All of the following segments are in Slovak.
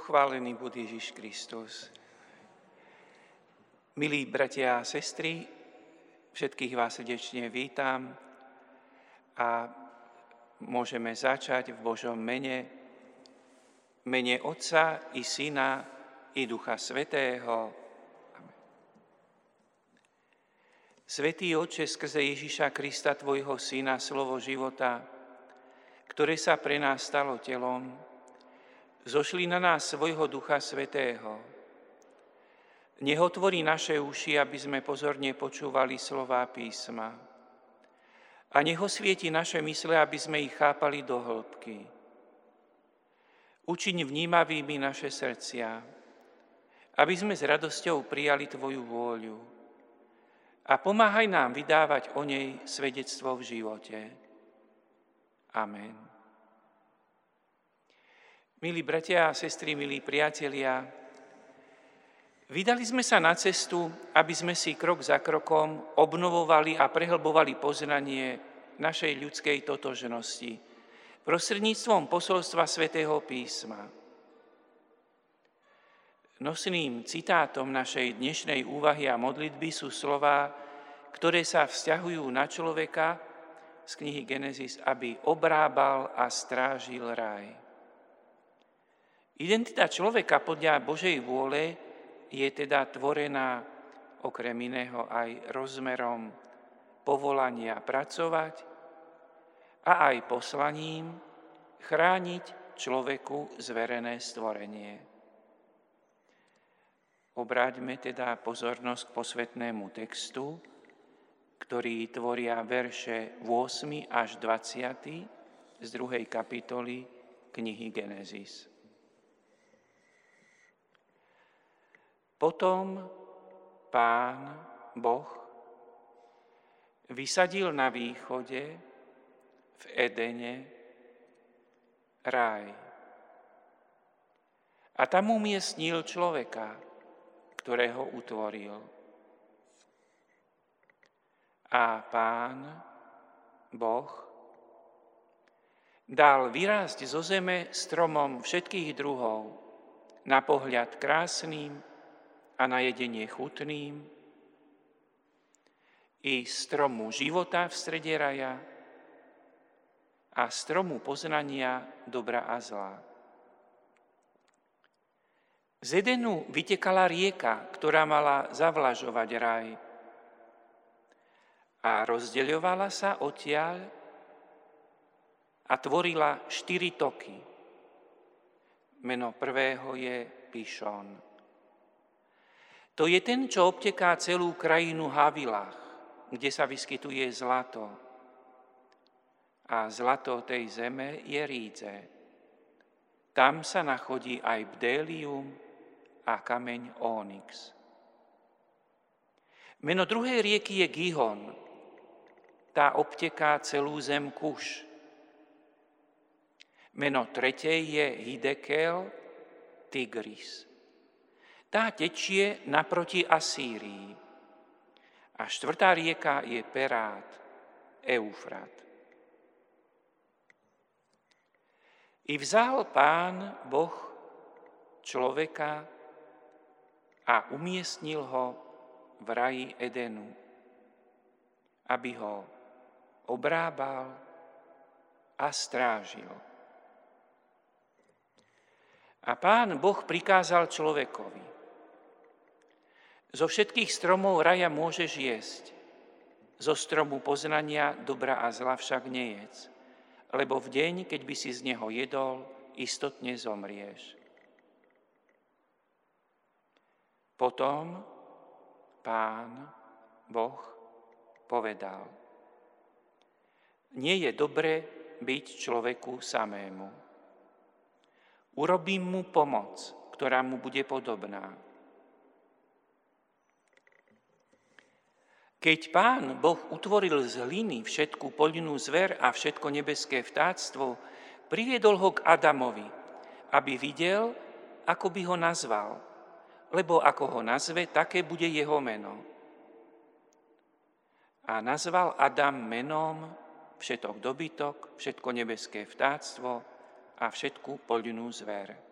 Pochválený bude Ježiš Kristus. Milí bratia a sestry, všetkých vás srdečne vítam a môžeme začať v Božom mene, mene Otca i Syna i Ducha Svetého. Amen. Svetý Oče, skrze Ježiša Krista, Tvojho Syna, slovo života, ktoré sa pre nás stalo telom, zošli na nás svojho Ducha Svetého. Nech otvorí naše uši, aby sme pozorne počúvali slová písma. A nech osvieti naše mysle, aby sme ich chápali do hĺbky. Učiň vnímavými naše srdcia, aby sme s radosťou prijali Tvoju vôľu. A pomáhaj nám vydávať o nej svedectvo v živote. Amen. Milí bratia a sestry, milí priatelia, vydali sme sa na cestu, aby sme si krok za krokom obnovovali a prehlbovali poznanie našej ľudskej totožnosti prostredníctvom posolstva svätého písma. Nosným citátom našej dnešnej úvahy a modlitby sú slova, ktoré sa vzťahujú na človeka z knihy Genesis, aby obrábal a strážil raj. Identita človeka podľa Božej vôle je teda tvorená okrem iného aj rozmerom povolania pracovať a aj poslaním chrániť človeku zverené stvorenie. Obráťme teda pozornosť k posvetnému textu, ktorý tvoria verše 8 až 20 z druhej kapitoly knihy Genesis. Potom pán Boh vysadil na východe v Edene ráj. A tam umiestnil človeka, ktorého utvoril. A pán Boh dal vyrásť zo zeme stromom všetkých druhov, na pohľad krásnym a na jedenie chutným, i stromu života v strede raja a stromu poznania dobra a zla. Z Edenu vytekala rieka, ktorá mala zavlažovať raj a rozdeľovala sa odtiaľ a tvorila štyri toky. Meno prvého je Pišon. To je ten, čo obteká celú krajinu Havilách, kde sa vyskytuje zlato. A zlato tej zeme je rídze. Tam sa nachodí aj bdélium a kameň onyx. Meno druhej rieky je Gihon. Tá obteká celú zem Kuš. Meno tretej je Hidekel, Tigris. Tá tečie naproti Asýrii. A štvrtá rieka je Perát, Eufrat. I vzal pán Boh človeka a umiestnil ho v raji Edenu, aby ho obrábal a strážil. A pán Boh prikázal človekovi, zo všetkých stromov raja môžeš jesť, zo stromu poznania dobra a zla však nejedz, lebo v deň, keď by si z neho jedol, istotne zomrieš. Potom pán Boh povedal, nie je dobre byť človeku samému. Urobím mu pomoc, ktorá mu bude podobná Keď pán Boh utvoril z hliny všetku poľnú zver a všetko nebeské vtáctvo, priviedol ho k Adamovi, aby videl, ako by ho nazval, lebo ako ho nazve, také bude jeho meno. A nazval Adam menom všetok dobytok, všetko nebeské vtáctvo a všetku poľnú zver.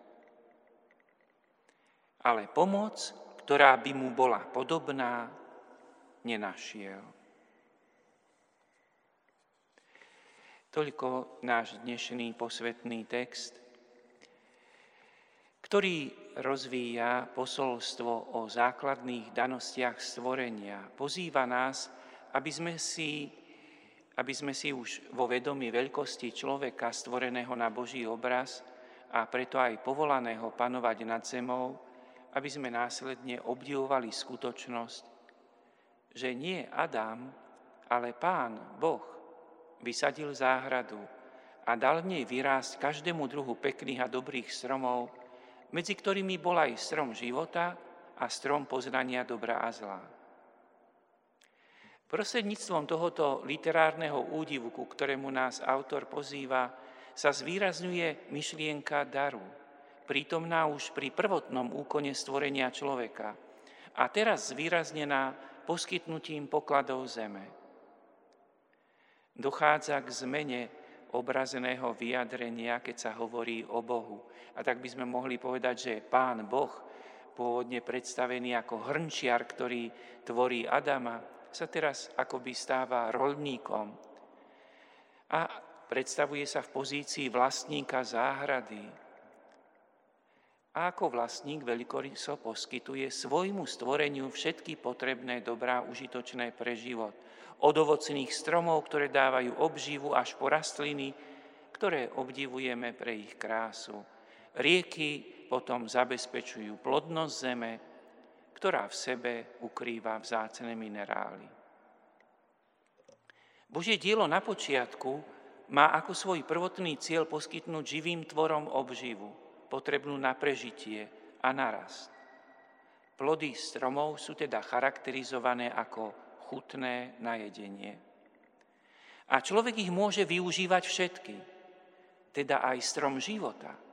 ale pomoc, ktorá by mu bola podobná, nenašiel. Toľko náš dnešný posvetný text, ktorý rozvíja posolstvo o základných danostiach stvorenia. Pozýva nás, aby sme si, aby sme si už vo vedomí veľkosti človeka stvoreného na Boží obraz a preto aj povolaného panovať nad zemou, aby sme následne obdivovali skutočnosť, že nie Adam, ale Pán, Boh, vysadil záhradu a dal v nej vyrásť každému druhu pekných a dobrých stromov, medzi ktorými bol aj strom života a strom poznania dobra a zla. Prostredníctvom tohoto literárneho údivu, ku ktorému nás autor pozýva, sa zvýrazňuje myšlienka daru, prítomná už pri prvotnom úkone stvorenia človeka a teraz zvýraznená poskytnutím pokladov zeme. Dochádza k zmene obrazeného vyjadrenia, keď sa hovorí o Bohu. A tak by sme mohli povedať, že Pán Boh, pôvodne predstavený ako hrnčiar, ktorý tvorí Adama, sa teraz akoby stáva rolníkom a predstavuje sa v pozícii vlastníka záhrady. A ako vlastník veľkoryso poskytuje svojmu stvoreniu všetky potrebné dobrá užitočné pre život. Od ovocných stromov, ktoré dávajú obživu, až po rastliny, ktoré obdivujeme pre ich krásu. Rieky potom zabezpečujú plodnosť zeme, ktorá v sebe ukrýva vzácne minerály. Božie dielo na počiatku má ako svoj prvotný cieľ poskytnúť živým tvorom obživu, potrebnú na prežitie a narast. Plody stromov sú teda charakterizované ako chutné na jedenie. A človek ich môže využívať všetky, teda aj strom života –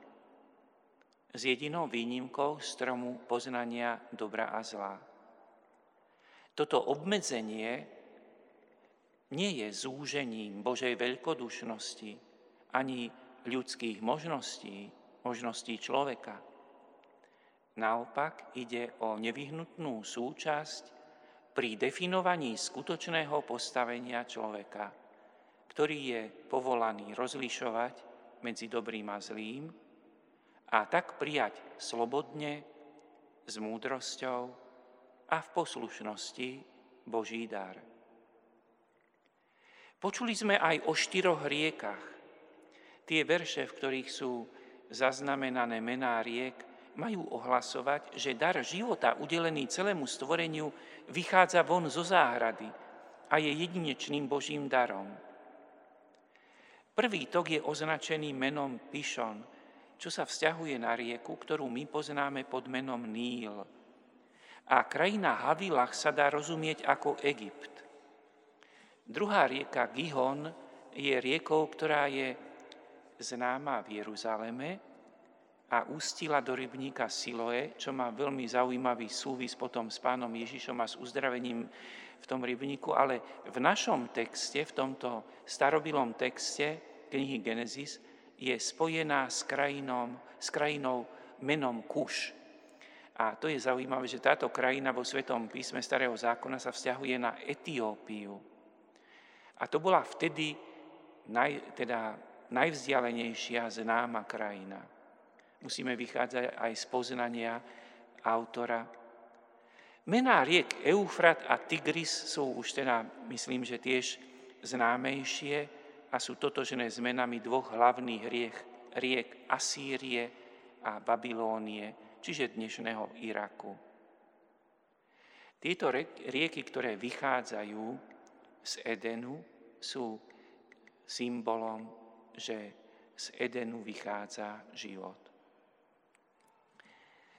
s jedinou výnimkou stromu poznania dobra a zla. Toto obmedzenie nie je zúžením Božej veľkodušnosti ani ľudských možností, možností človeka. Naopak ide o nevyhnutnú súčasť pri definovaní skutočného postavenia človeka, ktorý je povolaný rozlišovať medzi dobrým a zlým, a tak prijať slobodne, s múdrosťou a v poslušnosti Boží dar. Počuli sme aj o štyroch riekach. Tie verše, v ktorých sú zaznamenané mená riek, majú ohlasovať, že dar života udelený celému stvoreniu vychádza von zo záhrady a je jedinečným Božím darom. Prvý tok je označený menom Pišon, čo sa vzťahuje na rieku, ktorú my poznáme pod menom Níl. A krajina Havilach sa dá rozumieť ako Egypt. Druhá rieka Gihon je riekou, ktorá je známa v Jeruzaleme a ústila do rybníka Siloe, čo má veľmi zaujímavý súvis potom s pánom Ježišom a s uzdravením v tom rybníku, ale v našom texte, v tomto starobilom texte knihy Genesis, je spojená s, krajinom, s krajinou menom Kuš. A to je zaujímavé, že táto krajina vo Svetom písme Starého zákona sa vzťahuje na Etiópiu. A to bola vtedy naj, teda najvzdialenejšia známa krajina. Musíme vychádzať aj z poznania autora. Mená riek Eufrat a Tigris sú už teda, myslím, že tiež známejšie a sú totožné s menami dvoch hlavných riek, riek Asýrie a Babilónie, čiže dnešného Iraku. Tieto rieky, ktoré vychádzajú z Edenu, sú symbolom, že z Edenu vychádza život.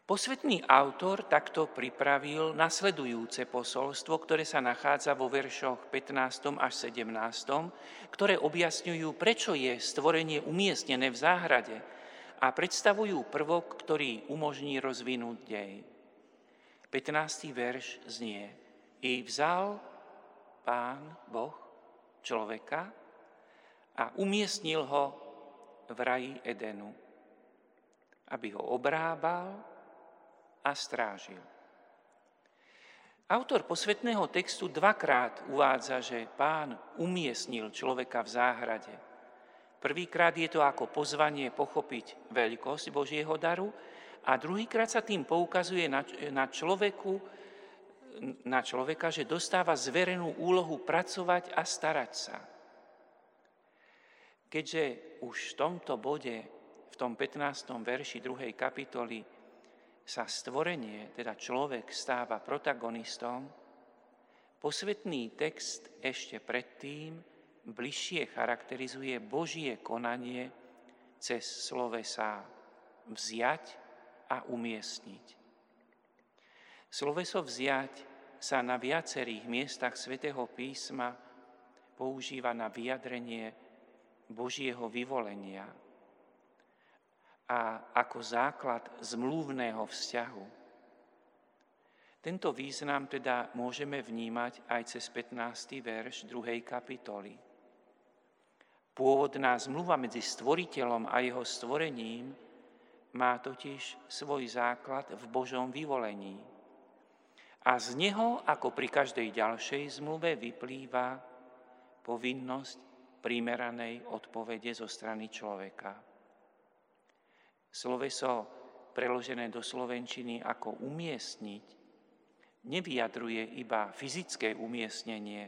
Posvetný autor takto pripravil nasledujúce posolstvo, ktoré sa nachádza vo veršoch 15. až 17., ktoré objasňujú, prečo je stvorenie umiestnené v záhrade a predstavujú prvok, ktorý umožní rozvinúť dej. 15. verš znie I vzal pán Boh človeka a umiestnil ho v raji Edenu, aby ho obrábal a strážil. Autor posvetného textu dvakrát uvádza, že pán umiestnil človeka v záhrade. Prvýkrát je to ako pozvanie pochopiť veľkosť Božieho daru a druhýkrát sa tým poukazuje na, človeku, na človeka, že dostáva zverenú úlohu pracovať a starať sa. Keďže už v tomto bode, v tom 15. verši 2. kapitoly, sa stvorenie, teda človek, stáva protagonistom, posvetný text ešte predtým bližšie charakterizuje Božie konanie cez slovesa vziať a umiestniť. Sloveso vziať sa na viacerých miestach svätého písma používa na vyjadrenie Božieho vyvolenia, a ako základ zmluvného vzťahu. Tento význam teda môžeme vnímať aj cez 15. verš 2. kapitoly. Pôvodná zmluva medzi stvoriteľom a jeho stvorením má totiž svoj základ v Božom vyvolení. A z neho, ako pri každej ďalšej zmluve, vyplýva povinnosť primeranej odpovede zo strany človeka. Sloveso preložené do slovenčiny ako umiestniť nevyjadruje iba fyzické umiestnenie,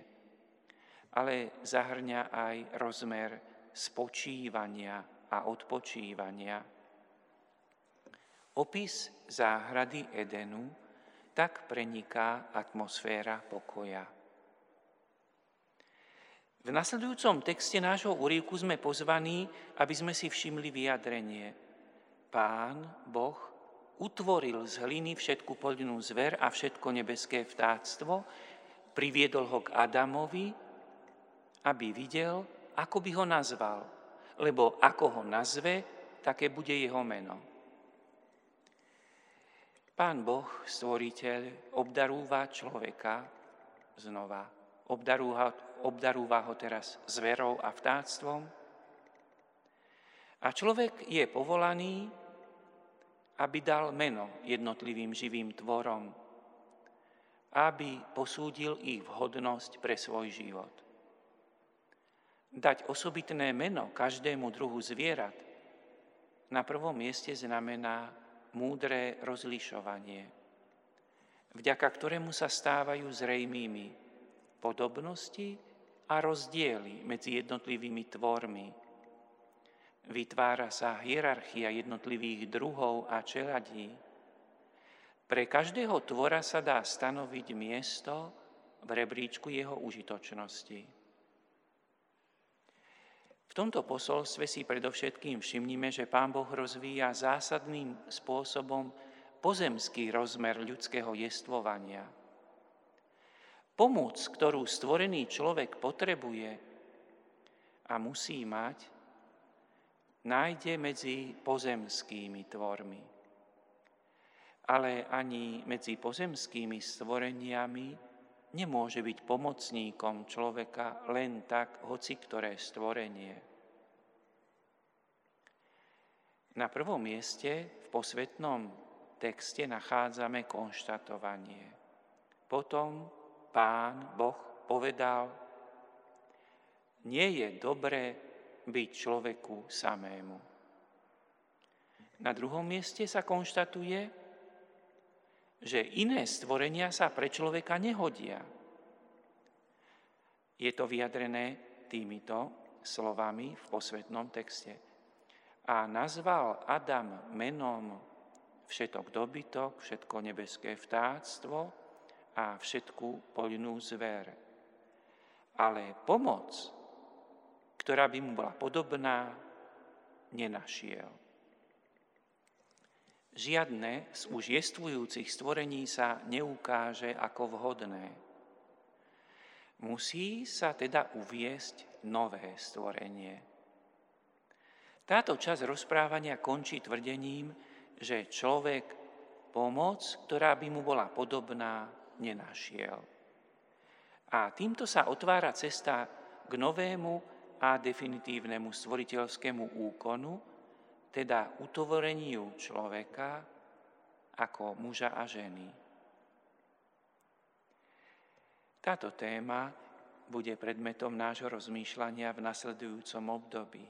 ale zahrňa aj rozmer spočívania a odpočívania. Opis záhrady Edenu tak preniká atmosféra pokoja. V nasledujúcom texte nášho úrivku sme pozvaní, aby sme si všimli vyjadrenie – Pán, Boh, utvoril z hliny všetku poľnú zver a všetko nebeské vtáctvo, priviedol ho k Adamovi, aby videl, ako by ho nazval, lebo ako ho nazve, také bude jeho meno. Pán Boh, stvoriteľ, obdarúva človeka znova. Obdarúva, obdarúva ho teraz zverou a vtáctvom. A človek je povolaný aby dal meno jednotlivým živým tvorom, aby posúdil ich vhodnosť pre svoj život. Dať osobitné meno každému druhu zvierat na prvom mieste znamená múdre rozlišovanie, vďaka ktorému sa stávajú zrejmými podobnosti a rozdiely medzi jednotlivými tvormi, Vytvára sa hierarchia jednotlivých druhov a čeladí. Pre každého tvora sa dá stanoviť miesto v rebríčku jeho užitočnosti. V tomto posolstve si predovšetkým všimnime, že Pán Boh rozvíja zásadným spôsobom pozemský rozmer ľudského jestvovania. Pomoc, ktorú stvorený človek potrebuje a musí mať, nájde medzi pozemskými tvormi. Ale ani medzi pozemskými stvoreniami nemôže byť pomocníkom človeka len tak hoci ktoré stvorenie. Na prvom mieste v posvetnom texte nachádzame konštatovanie. Potom pán Boh povedal, nie je dobré byť človeku samému. Na druhom mieste sa konštatuje, že iné stvorenia sa pre človeka nehodia. Je to vyjadrené týmito slovami v posvetnom texte. A nazval Adam menom všetok dobytok, všetko nebeské vtáctvo a všetku poľnú zver. Ale pomoc ktorá by mu bola podobná, nenašiel. Žiadne z už jestvujúcich stvorení sa neukáže ako vhodné. Musí sa teda uviesť nové stvorenie. Táto časť rozprávania končí tvrdením, že človek pomoc, ktorá by mu bola podobná, nenašiel. A týmto sa otvára cesta k novému a definitívnemu stvoriteľskému úkonu, teda utvoreniu človeka ako muža a ženy. Táto téma bude predmetom nášho rozmýšľania v nasledujúcom období.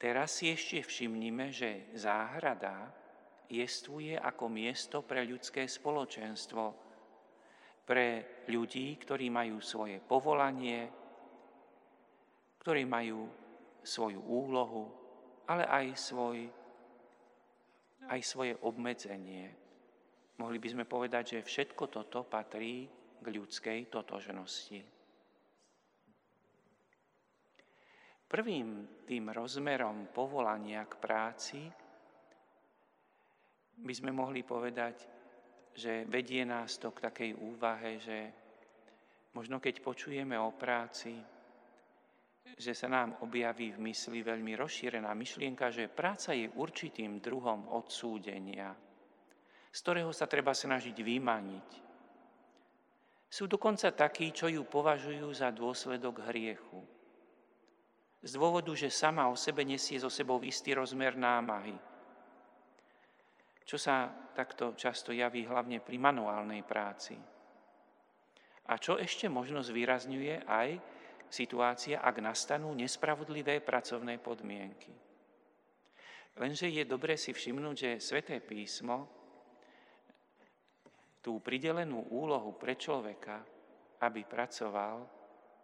Teraz si ešte všimnime, že záhrada jestvuje ako miesto pre ľudské spoločenstvo, pre ľudí, ktorí majú svoje povolanie, ktorí majú svoju úlohu, ale aj, svoj, aj svoje obmedzenie. Mohli by sme povedať, že všetko toto patrí k ľudskej totožnosti. Prvým tým rozmerom povolania k práci by sme mohli povedať, že vedie nás to k takej úvahe, že možno keď počujeme o práci, že sa nám objaví v mysli veľmi rozšírená myšlienka, že práca je určitým druhom odsúdenia, z ktorého sa treba snažiť vymaniť, sú dokonca takí, čo ju považujú za dôsledok hriechu. Z dôvodu, že sama o sebe nesie so sebou istý rozmer námahy, čo sa takto často javí hlavne pri manuálnej práci. A čo ešte možno zvýrazňuje aj situácia, ak nastanú nespravodlivé pracovné podmienky. Lenže je dobré si všimnúť, že Sveté písmo tú pridelenú úlohu pre človeka, aby pracoval,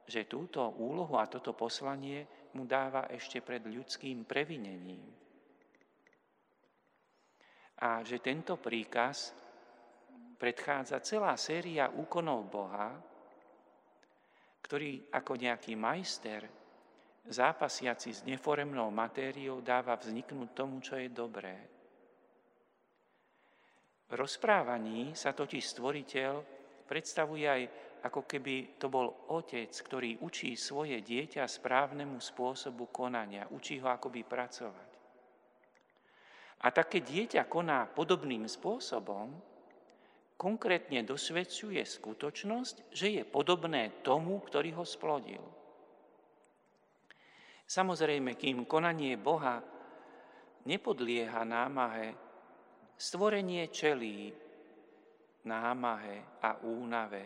že túto úlohu a toto poslanie mu dáva ešte pred ľudským previnením. A že tento príkaz predchádza celá séria úkonov Boha, ktorý ako nejaký majster, zápasiaci s neforemnou matériou, dáva vzniknúť tomu, čo je dobré. V rozprávaní sa totiž stvoriteľ predstavuje aj ako keby to bol otec, ktorý učí svoje dieťa správnemu spôsobu konania, učí ho akoby pracovať. A také dieťa koná podobným spôsobom, konkrétne dosvedčuje skutočnosť, že je podobné tomu, ktorý ho splodil. Samozrejme, kým konanie Boha nepodlieha námahe Stvorenie čelí námahe a únave.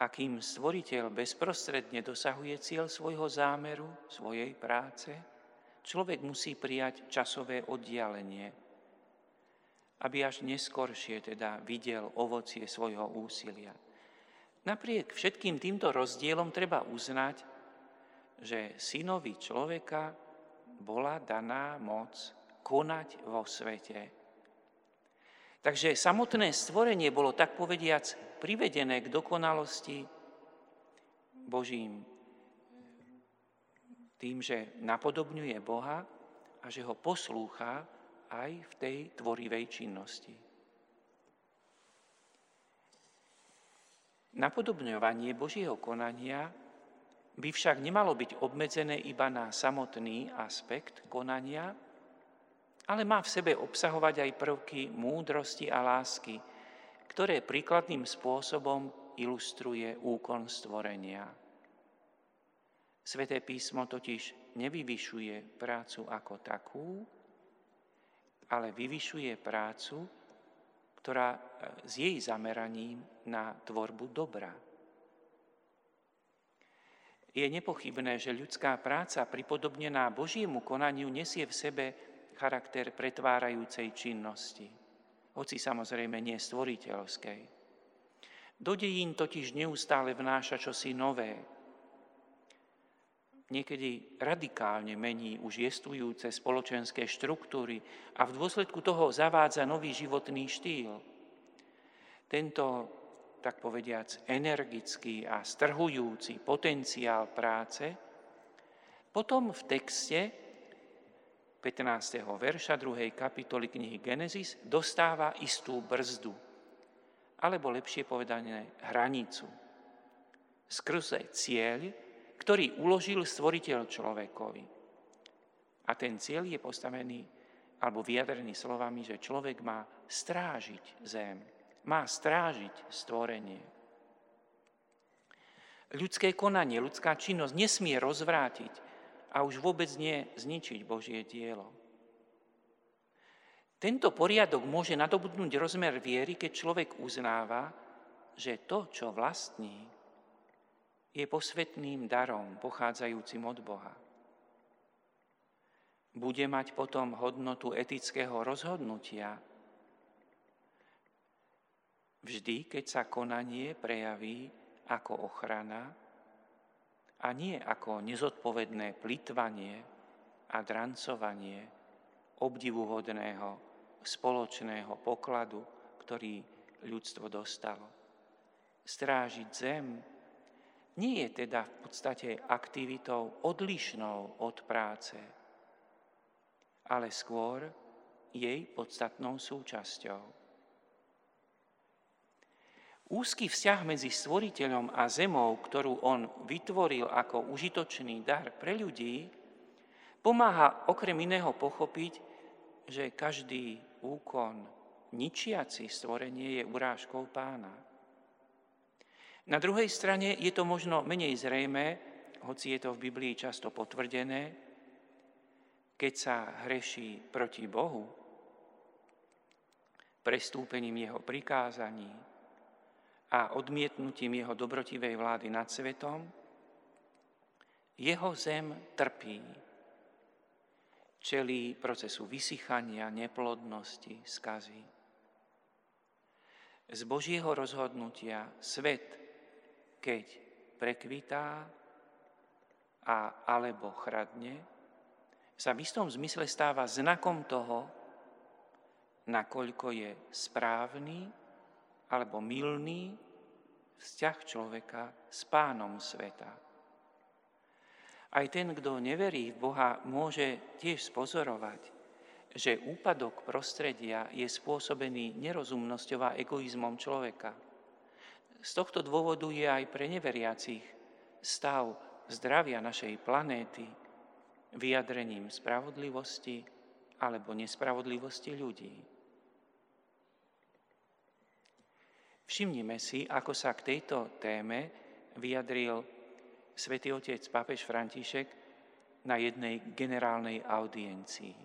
A kým stvoriteľ bezprostredne dosahuje cieľ svojho zámeru, svojej práce, človek musí prijať časové oddialenie, aby až neskoršie teda videl ovocie svojho úsilia. Napriek všetkým týmto rozdielom treba uznať, že synovi človeka bola daná moc konať vo svete. Takže samotné stvorenie bolo tak povediac privedené k dokonalosti Božím tým, že napodobňuje Boha a že ho poslúcha aj v tej tvorivej činnosti. Napodobňovanie Božieho konania by však nemalo byť obmedzené iba na samotný aspekt konania, ale má v sebe obsahovať aj prvky múdrosti a lásky, ktoré príkladným spôsobom ilustruje úkon stvorenia. Sveté písmo totiž nevyvyšuje prácu ako takú, ale vyvyšuje prácu, ktorá e, s jej zameraním na tvorbu dobra. Je nepochybné, že ľudská práca pripodobnená Božiemu konaniu nesie v sebe charakter pretvárajúcej činnosti, hoci samozrejme nie stvoriteľskej. Do dejín totiž neustále vnáša čosi nové. Niekedy radikálne mení už jestvujúce spoločenské štruktúry a v dôsledku toho zavádza nový životný štýl. Tento, tak povediac, energický a strhujúci potenciál práce potom v texte 15. verša 2. kapitoly knihy Genesis dostáva istú brzdu, alebo lepšie povedané hranicu. Skrze cieľ, ktorý uložil stvoriteľ človekovi. A ten cieľ je postavený alebo vyjadrený slovami, že človek má strážiť zem, má strážiť stvorenie. Ľudské konanie, ľudská činnosť nesmie rozvrátiť a už vôbec nie zničiť Božie dielo. Tento poriadok môže nadobudnúť rozmer viery, keď človek uznáva, že to, čo vlastní, je posvetným darom pochádzajúcim od Boha. Bude mať potom hodnotu etického rozhodnutia, vždy, keď sa konanie prejaví ako ochrana a nie ako nezodpovedné plitvanie a drancovanie obdivuhodného spoločného pokladu, ktorý ľudstvo dostalo. Strážiť zem nie je teda v podstate aktivitou odlišnou od práce, ale skôr jej podstatnou súčasťou. Úzky vzťah medzi stvoriteľom a zemou, ktorú on vytvoril ako užitočný dar pre ľudí, pomáha okrem iného pochopiť, že každý úkon ničiaci stvorenie je urážkou pána. Na druhej strane je to možno menej zrejme, hoci je to v Biblii často potvrdené, keď sa hreší proti Bohu, prestúpením jeho prikázaní a odmietnutím jeho dobrotivej vlády nad svetom, jeho zem trpí, čelí procesu vysychania, neplodnosti, skazy. Z Božieho rozhodnutia svet keď prekvitá a alebo chradne, sa v istom zmysle stáva znakom toho, nakoľko je správny alebo milný vzťah človeka s pánom sveta. Aj ten, kto neverí v Boha, môže tiež spozorovať, že úpadok prostredia je spôsobený nerozumnosťou a egoizmom človeka – z tohto dôvodu je aj pre neveriacich stav zdravia našej planéty vyjadrením spravodlivosti alebo nespravodlivosti ľudí. Všimnime si, ako sa k tejto téme vyjadril svätý otec pápež František na jednej generálnej audiencii.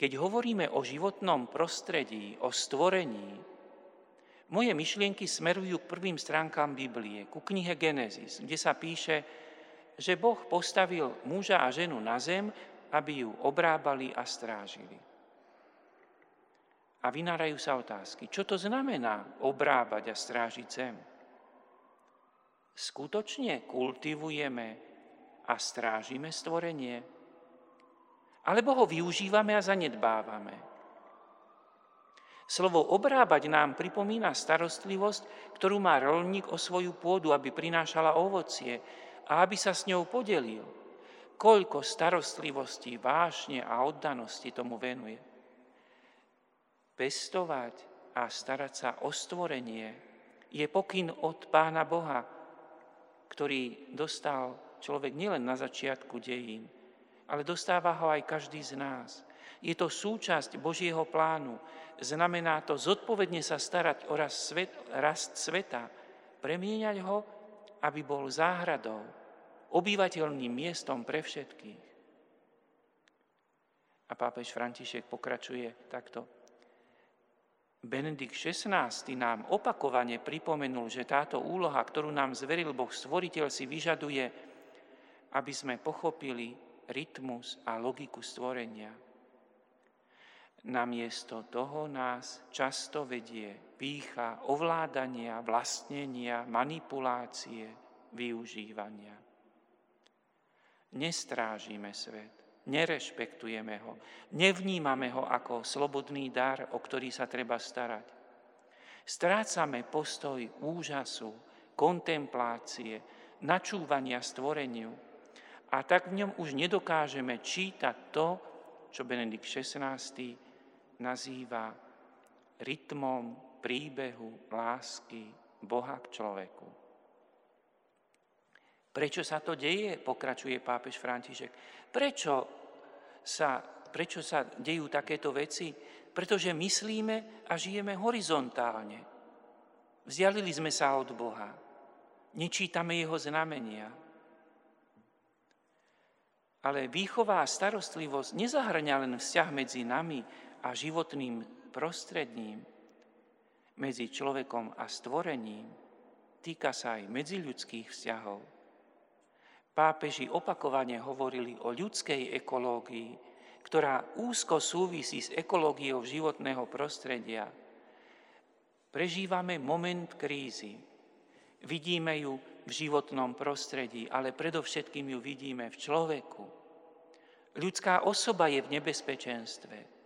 Keď hovoríme o životnom prostredí, o stvorení, moje myšlienky smerujú k prvým stránkám Biblie, ku knihe Genesis, kde sa píše, že Boh postavil muža a ženu na zem, aby ju obrábali a strážili. A vynárajú sa otázky, čo to znamená obrábať a strážiť zem? Skutočne kultivujeme a strážime stvorenie? Alebo ho využívame a zanedbávame? Slovo obrábať nám pripomína starostlivosť, ktorú má rolník o svoju pôdu, aby prinášala ovocie a aby sa s ňou podelil. Koľko starostlivosti, vášne a oddanosti tomu venuje. Pestovať a starať sa o stvorenie je pokyn od Pána Boha, ktorý dostal človek nielen na začiatku dejín, ale dostáva ho aj každý z nás. Je to súčasť Božieho plánu. Znamená to zodpovedne sa starať o rast, svet, rast sveta, premieňať ho, aby bol záhradou, obyvateľným miestom pre všetkých. A pápež František pokračuje takto. Benedikt XVI nám opakovane pripomenul, že táto úloha, ktorú nám zveril Boh Stvoriteľ, si vyžaduje, aby sme pochopili rytmus a logiku stvorenia. Namiesto toho nás často vedie pícha ovládania, vlastnenia, manipulácie, využívania. Nestrážime svet, nerešpektujeme ho, nevnímame ho ako slobodný dar, o ktorý sa treba starať. Strácame postoj úžasu, kontemplácie, načúvania stvoreniu a tak v ňom už nedokážeme čítať to, čo Benedikt XVI nazýva rytmom príbehu lásky Boha k človeku. Prečo sa to deje, pokračuje pápež František. Prečo sa, prečo sa dejú takéto veci? Pretože myslíme a žijeme horizontálne. Vzdialili sme sa od Boha. Nečítame jeho znamenia. Ale výchová starostlivosť nezahrňa len vzťah medzi nami a životným prostredním, medzi človekom a stvorením, týka sa aj medziľudských vzťahov. Pápeži opakovane hovorili o ľudskej ekológii, ktorá úzko súvisí s ekológiou životného prostredia. Prežívame moment krízy. Vidíme ju v životnom prostredí, ale predovšetkým ju vidíme v človeku. Ľudská osoba je v nebezpečenstve.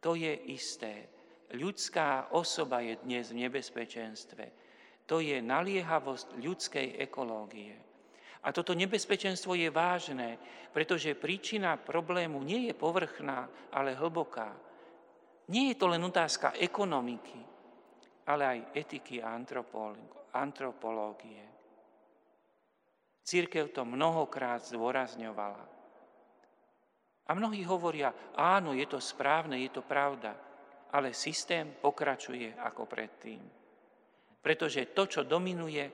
To je isté. Ľudská osoba je dnes v nebezpečenstve. To je naliehavosť ľudskej ekológie. A toto nebezpečenstvo je vážne, pretože príčina problému nie je povrchná, ale hlboká. Nie je to len otázka ekonomiky, ale aj etiky a antropológie. Církev to mnohokrát zdôrazňovala. A mnohí hovoria, áno, je to správne, je to pravda, ale systém pokračuje ako predtým. Pretože to, čo dominuje,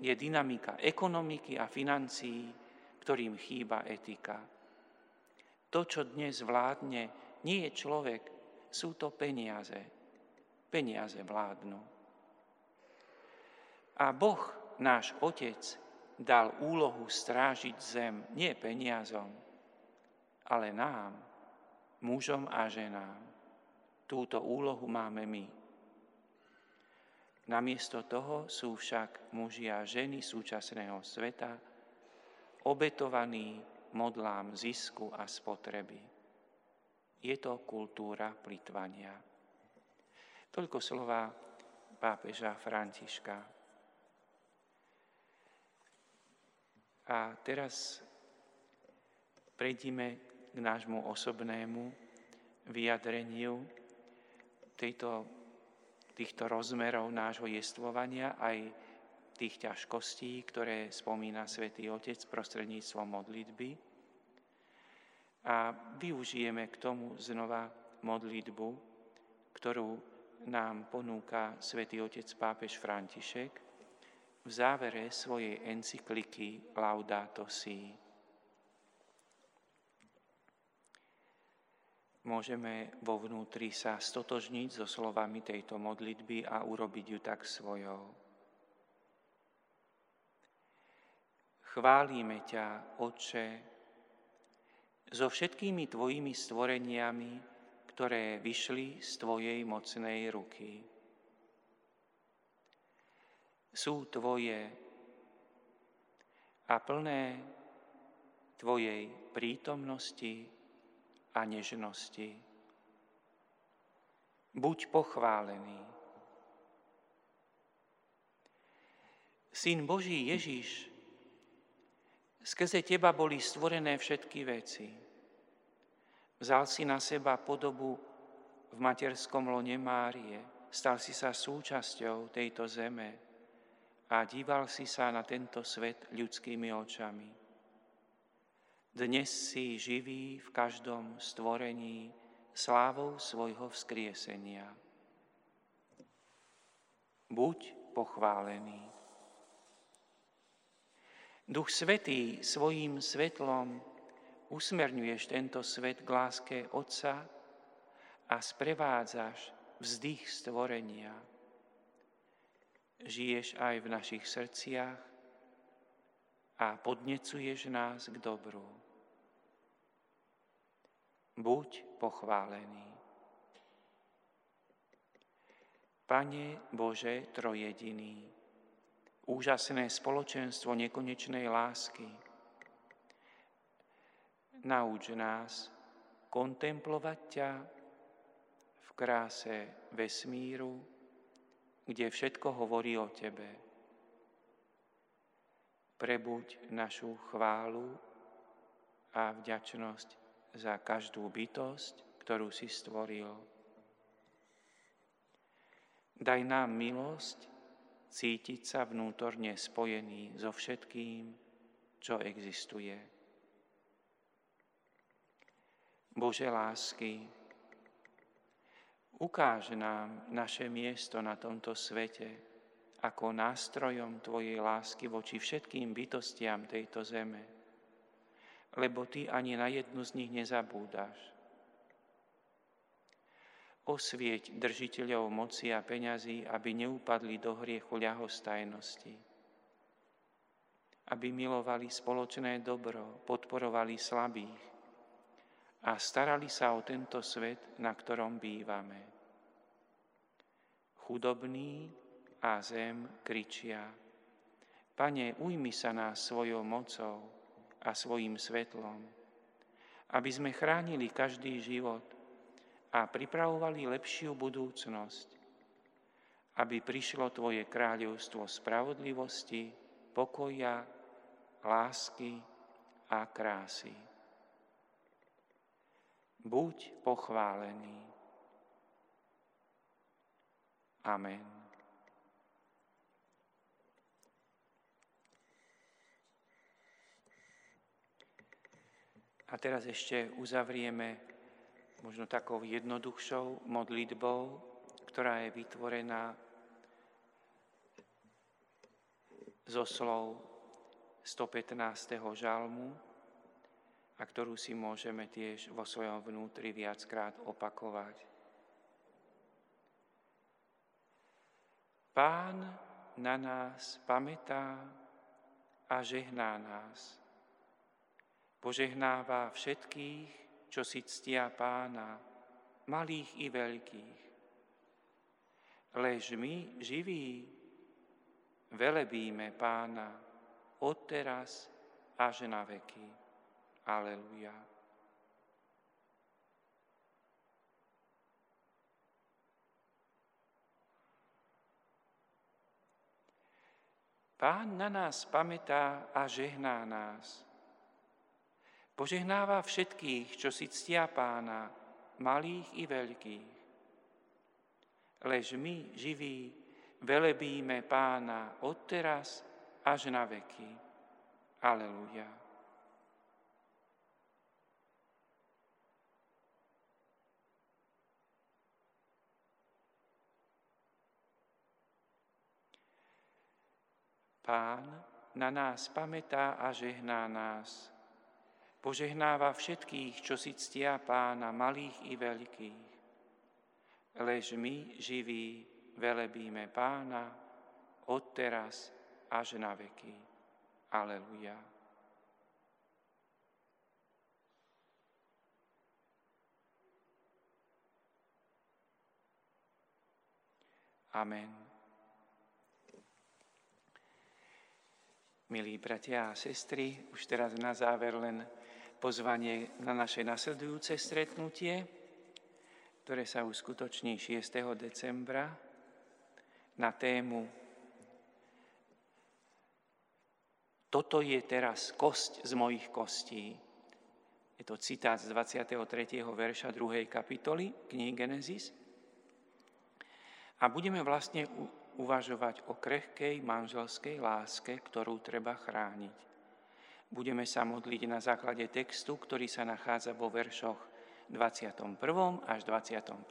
je dynamika ekonomiky a financií, ktorým chýba etika. To, čo dnes vládne, nie je človek, sú to peniaze. Peniaze vládnu. A Boh, náš Otec, dal úlohu strážiť zem nie peniazom, ale nám, mužom a ženám. Túto úlohu máme my. Namiesto toho sú však muži a ženy súčasného sveta obetovaní modlám zisku a spotreby. Je to kultúra plitvania. Toľko slova pápeža Františka. A teraz prejdime k nášmu osobnému vyjadreniu tejto, týchto rozmerov nášho jestvovania, aj tých ťažkostí, ktoré spomína svätý Otec prostredníctvom modlitby. A využijeme k tomu znova modlitbu, ktorú nám ponúka svätý Otec pápež František, v závere svojej encykliky Laudato Si. Môžeme vo vnútri sa stotožniť so slovami tejto modlitby a urobiť ju tak svojou. Chválime ťa, Otče, so všetkými Tvojimi stvoreniami, ktoré vyšli z Tvojej mocnej ruky sú Tvoje a plné Tvojej prítomnosti a nežnosti. Buď pochválený. Syn Boží Ježíš, skrze Teba boli stvorené všetky veci. Vzal si na seba podobu v materskom lone Márie, stal si sa súčasťou tejto zeme, a díval si sa na tento svet ľudskými očami. Dnes si živý v každom stvorení slávou svojho vzkriesenia. Buď pochválený. Duch Svetý svojím svetlom usmerňuješ tento svet k láske Otca a sprevádzaš vzdych stvorenia žiješ aj v našich srdciach a podnecuješ nás k dobru. Buď pochválený. Pane Bože Trojediný, úžasné spoločenstvo nekonečnej lásky, nauč nás kontemplovať ťa v kráse vesmíru, kde všetko hovorí o Tebe. Prebuď našu chválu a vďačnosť za každú bytosť, ktorú si stvoril. Daj nám milosť cítiť sa vnútorne spojený so všetkým, čo existuje. Bože lásky, Ukáž nám naše miesto na tomto svete ako nástrojom Tvojej lásky voči všetkým bytostiam tejto zeme. lebo Ty ani na jednu z nich nezabúdaš. Osvieť držiteľov moci a peňazí, aby neupadli do hriechu ľahostajnosti. Aby milovali spoločné dobro, podporovali slabých a starali sa o tento svet, na ktorom bývame. Chudobní a zem kričia. Pane, ujmi sa nás svojou mocou a svojim svetlom, aby sme chránili každý život, a pripravovali lepšiu budúcnosť, aby prišlo Tvoje kráľovstvo spravodlivosti, pokoja, lásky a krásy. Buď pochválený. Amen. A teraz ešte uzavrieme možno takou jednoduchšou modlitbou, ktorá je vytvorená zo slov 115. žalmu a ktorú si môžeme tiež vo svojom vnútri viackrát opakovať. Pán na nás pamätá a žehná nás. Požehnáva všetkých, čo si ctia pána, malých i veľkých. Lež my, živí, velebíme pána odteraz až na veky. Aleluja. Pán na nás pamätá a žehná nás. Požehnáva všetkých, čo si ctia pána, malých i veľkých. Lež my, živí, velebíme pána odteraz až na veky. Aleluja. Pán na nás pamätá a žehná nás, Požehnáva všetkých, čo si ctia pána, malých i veľkých. Lež my, živí, velebíme pána, odteraz až na veky. Aleluja. Amen. Milí bratia a sestry, už teraz na záver len pozvanie na naše nasledujúce stretnutie, ktoré sa uskutoční 6. decembra na tému Toto je teraz kosť z mojich kostí. Je to citát z 23. verša 2. kapitoly knihy Genesis. A budeme vlastne uvažovať o krehkej manželskej láske, ktorú treba chrániť. Budeme sa modliť na základe textu, ktorý sa nachádza vo veršoch 21. až 25.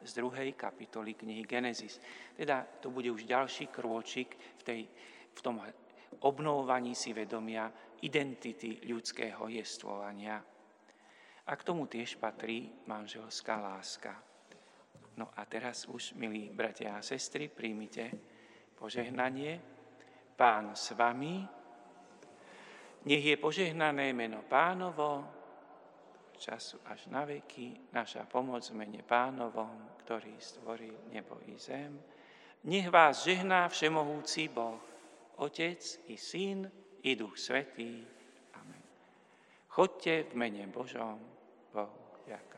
z druhej kapitoly knihy Genesis. Teda to bude už ďalší krôčik v, tej, v tom obnovovaní si vedomia identity ľudského jestvovania. A k tomu tiež patrí manželská láska. No a teraz už, milí bratia a sestry, príjmite požehnanie. Pán s vami, nech je požehnané meno pánovo, času až na veky, naša pomoc v mene pánovom, ktorý stvoril nebo i zem. Nech vás žehná všemohúci Boh, Otec i Syn i Duch Svetý. Amen. Chodte v mene Božom, Bohu ďaká.